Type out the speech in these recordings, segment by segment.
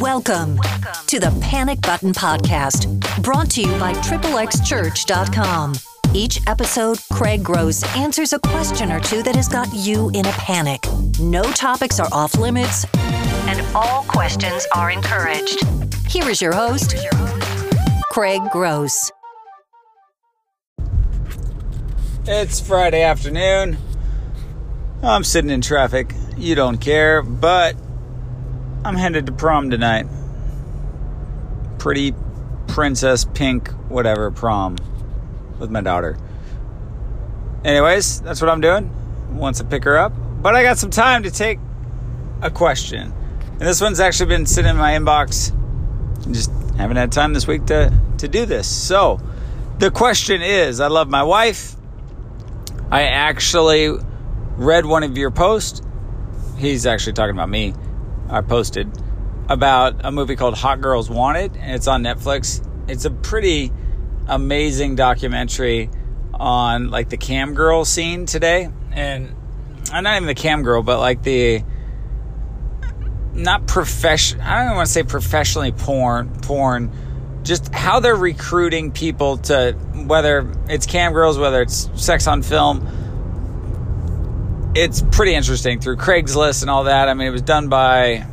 Welcome, to the Panic Button Podcast, brought to you by XXXChurch.com. Each episode, Craig Gross answers a question or two that has got you in a panic. No topics are off limits, and all questions are encouraged. Here is your host, Craig Gross. It's Friday afternoon. I'm sitting in traffic. You don't care, but I'm headed to prom tonight. Pretty princess pink, whatever prom with my daughter. Anyways, that's what I'm doing once I pick her up. But I got some time to take a question. And this one's actually been sitting in my inbox. Just haven't had time this week to, to do this. So, the question is I love my wife. I actually read one of your posts. He's actually talking about me. I posted about a movie called Hot Girls Wanted, and it's on Netflix. It's a pretty amazing documentary on like the cam girl scene today, and uh, not even the cam girl, but like the not profession. I don't want to say professionally porn, porn. Just how they're recruiting people to whether it's cam girls, whether it's sex on film it's pretty interesting through Craigslist and all that. I mean, it was done by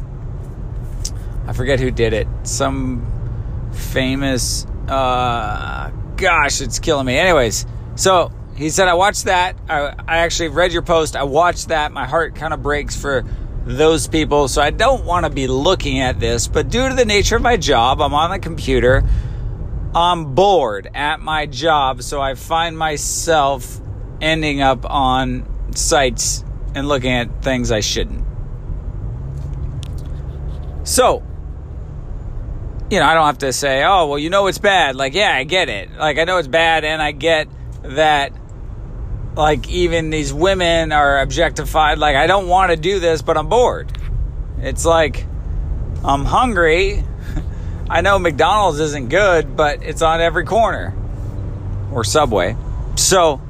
I forget who did it. Some famous uh gosh, it's killing me. Anyways, so he said I watched that. I, I actually read your post. I watched that. My heart kind of breaks for those people. So I don't want to be looking at this, but due to the nature of my job, I'm on the computer. I'm bored at my job, so I find myself ending up on sites and looking at things I shouldn't. So, you know, I don't have to say, oh, well, you know it's bad. Like, yeah, I get it. Like, I know it's bad, and I get that, like, even these women are objectified. Like, I don't want to do this, but I'm bored. It's like, I'm hungry. I know McDonald's isn't good, but it's on every corner or Subway. So,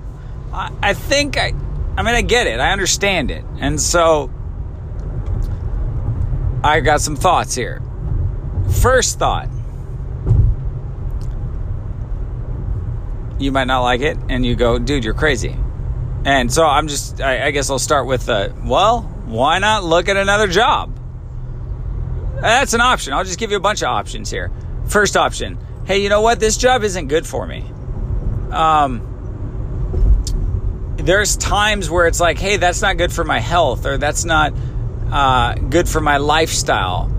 I, I think I, I mean, I get it. I understand it. And so I got some thoughts here. First thought you might not like it, and you go, dude, you're crazy. And so I'm just, I, I guess I'll start with, uh, well, why not look at another job? That's an option. I'll just give you a bunch of options here. First option hey, you know what? This job isn't good for me. Um, there's times where it's like, hey, that's not good for my health, or that's not uh, good for my lifestyle.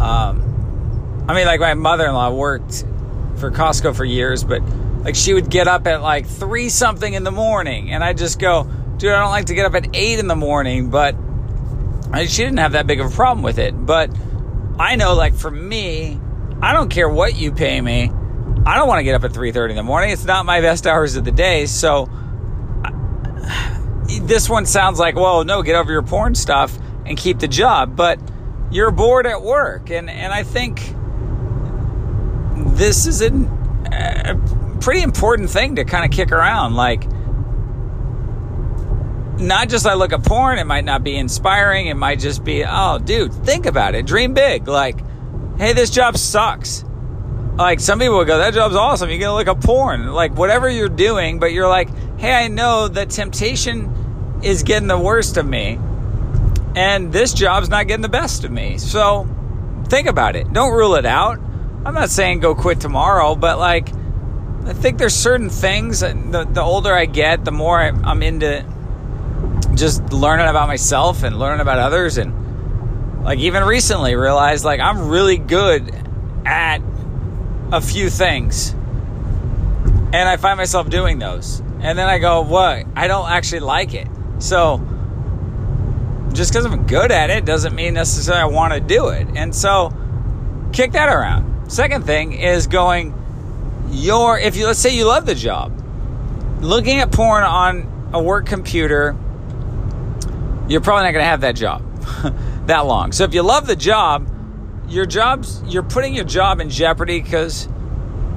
Um, I mean, like my mother-in-law worked for Costco for years, but like she would get up at like three something in the morning, and I just go, dude, I don't like to get up at eight in the morning, but I, she didn't have that big of a problem with it. But I know, like for me, I don't care what you pay me. I don't want to get up at 3:30 in the morning. It's not my best hours of the day, so this one sounds like, well, no, get over your porn stuff and keep the job, but you're bored at work. And, and I think this is a, a pretty important thing to kind of kick around. Like, not just I look at porn, it might not be inspiring. It might just be, oh, dude, think about it. Dream big. Like, hey, this job sucks. Like, some people will go, that job's awesome. You're going to look at porn. Like, whatever you're doing, but you're like, hey, I know that temptation is getting the worst of me, and this job's not getting the best of me. So think about it. Don't rule it out. I'm not saying go quit tomorrow, but like, I think there's certain things. The, the older I get, the more I'm into just learning about myself and learning about others. And like, even recently, realized like I'm really good at a few things. And I find myself doing those. And then I go, what? I don't actually like it. So just because I'm good at it doesn't mean necessarily I want to do it. And so kick that around. Second thing is going your if you let's say you love the job. Looking at porn on a work computer, you're probably not going to have that job that long. So if you love the job, your job's you're putting your job in jeopardy because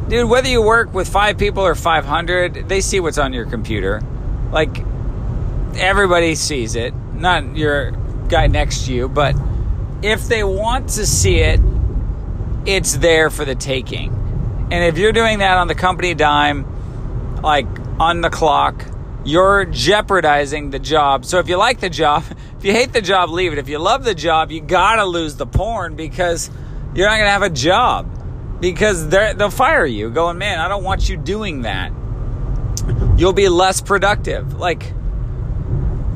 dude, whether you work with 5 people or 500, they see what's on your computer. Like everybody sees it, not your guy next to you, but if they want to see it, it's there for the taking. And if you're doing that on the company dime, like on the clock, you're jeopardizing the job. So if you like the job, if you hate the job, leave it. If you love the job, you gotta lose the porn because you're not gonna have a job because they'll fire you. Going, man, I don't want you doing that. You'll be less productive. Like,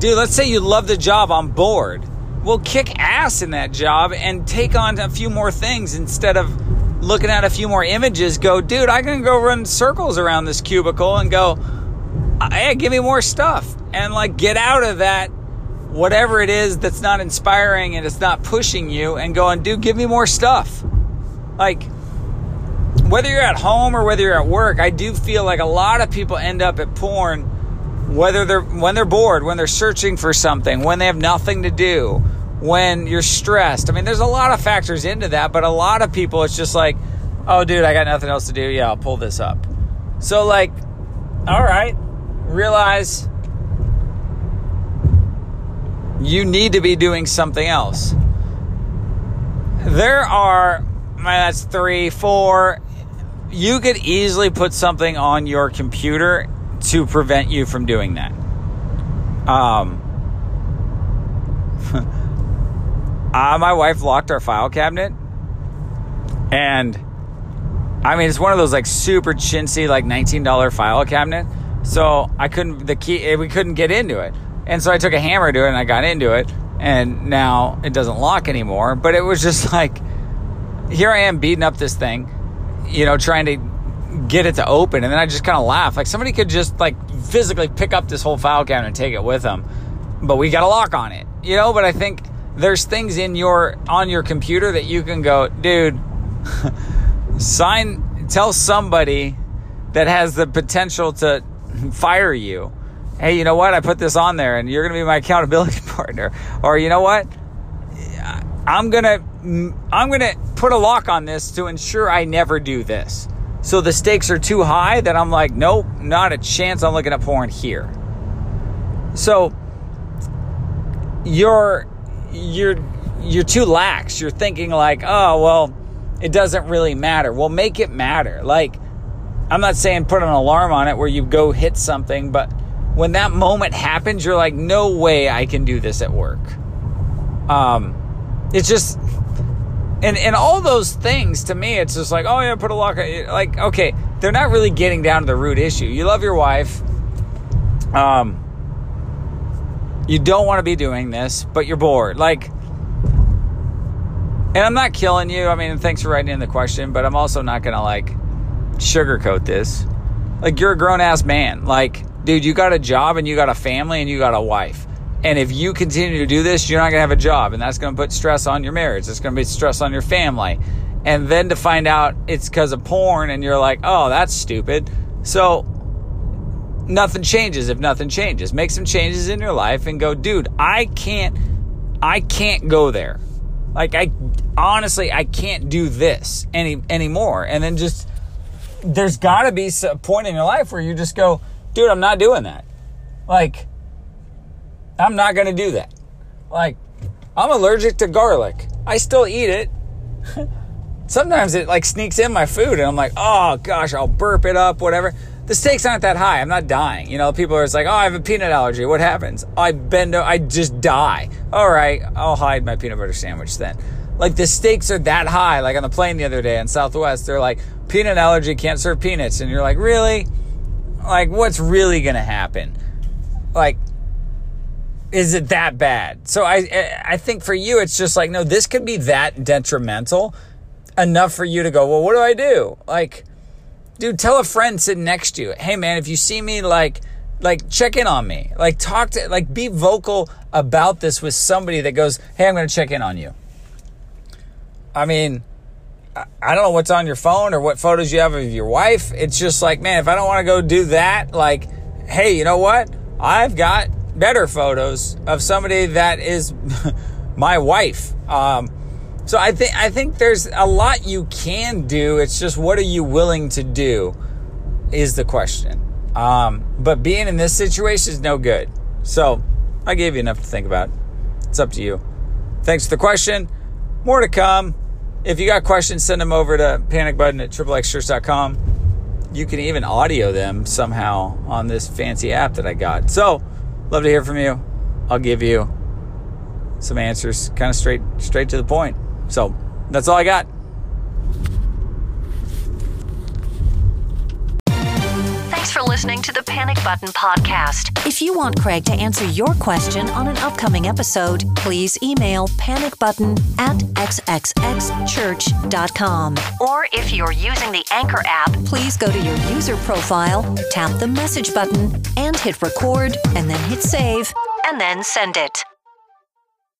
dude, let's say you love the job, I'm bored. Well, kick ass in that job and take on a few more things instead of looking at a few more images. Go, dude, I can go run circles around this cubicle and go, hey, give me more stuff. And like, get out of that, whatever it is that's not inspiring and it's not pushing you, and going, dude, give me more stuff. Like, whether you're at home or whether you're at work, I do feel like a lot of people end up at porn whether they're when they're bored, when they're searching for something, when they have nothing to do, when you're stressed. I mean, there's a lot of factors into that, but a lot of people it's just like, "Oh dude, I got nothing else to do. Yeah, I'll pull this up." So like, all right, realize you need to be doing something else. There are, that's three, four. You could easily put something on your computer to prevent you from doing that. Um, uh, my wife locked our file cabinet, and I mean, it's one of those like super chintzy, like $19 file cabinet. So I couldn't, the key, eh, we couldn't get into it. And so I took a hammer to it and I got into it. And now it doesn't lock anymore. But it was just like, here I am beating up this thing, you know, trying to get it to open. And then I just kind of laugh. Like somebody could just like physically pick up this whole file cabinet and take it with them. But we got a lock on it, you know? But I think there's things in your, on your computer that you can go, dude, sign, tell somebody that has the potential to fire you. Hey, you know what? I put this on there and you're to be my accountability partner. Or you know what? I'm to I'm to put a lock on this to ensure I never do this. So the stakes are too high that I'm like, nope, not a chance I'm looking at porn here. So you're you're you're too lax. You're thinking like, oh well, it doesn't really matter. Well, make it matter. Like I'm not saying put an alarm on it where you go hit something, but when that moment happens, you're like, no way I can do this at work. Um, it's just, and and all those things to me, it's just like, oh yeah, put a lock. On. Like, okay, they're not really getting down to the root issue. You love your wife. Um, you don't want to be doing this, but you're bored. Like, and I'm not killing you. I mean, thanks for writing in the question, but I'm also not gonna like sugarcoat this. Like, you're a grown ass man. Like, dude, you got a job and you got a family and you got a wife. And if you continue to do this, you're not going to have a job. And that's going to put stress on your marriage. It's going to be stress on your family. And then to find out it's because of porn and you're like, oh, that's stupid. So nothing changes if nothing changes. Make some changes in your life and go, dude, I can't, I can't go there. Like, I honestly, I can't do this any anymore. And then just there's got to be a point in your life where you just go, dude, I'm not doing that. Like, I'm not going to do that. Like, I'm allergic to garlic. I still eat it. Sometimes it like sneaks in my food and I'm like, oh gosh, I'll burp it up, whatever. The stakes aren't that high. I'm not dying. You know, people are just like, oh, I have a peanut allergy. What happens? I bend, I just die. All right, I'll hide my peanut butter sandwich then. Like the stakes are that high. Like on the plane the other day in Southwest, they're like, peanut allergy can't serve peanuts. And you're like, really? Like, what's really going to happen? Like, is it that bad? So I, I think for you, it's just like, no, this could be that detrimental enough for you to go, well, what do I do? Like, dude, tell a friend sitting next to you, hey man, if you see me, like, like check in on me, like talk to, like be vocal about this with somebody that goes, hey, I'm going to check in on you. I mean, I don't know what's on your phone or what photos you have of your wife. It's just like, man, if I don't want to go do that, like, hey, you know what? I've got better photos of somebody that is my wife. Um, so I think I think there's a lot you can do. It's just what are you willing to do is the question. Um, but being in this situation is no good. So I gave you enough to think about. It's up to you. Thanks for the question. More to come. if you got questions, send them over to panicbutton at triplexchurch.com. You can even audio them somehow on this fancy app that I got. So, love to hear from you. I'll give you some answers, kind of straight straight to the point. So, that's all I got. Thanks for listening to the Panic Button Podcast. If you want Craig to answer your question on an upcoming episode, please email panicbutton at xxxchurch.com. Or if you're using the Anchor app, please go to your user profile, tap the message button, and hit record, and then hit save, and then send it.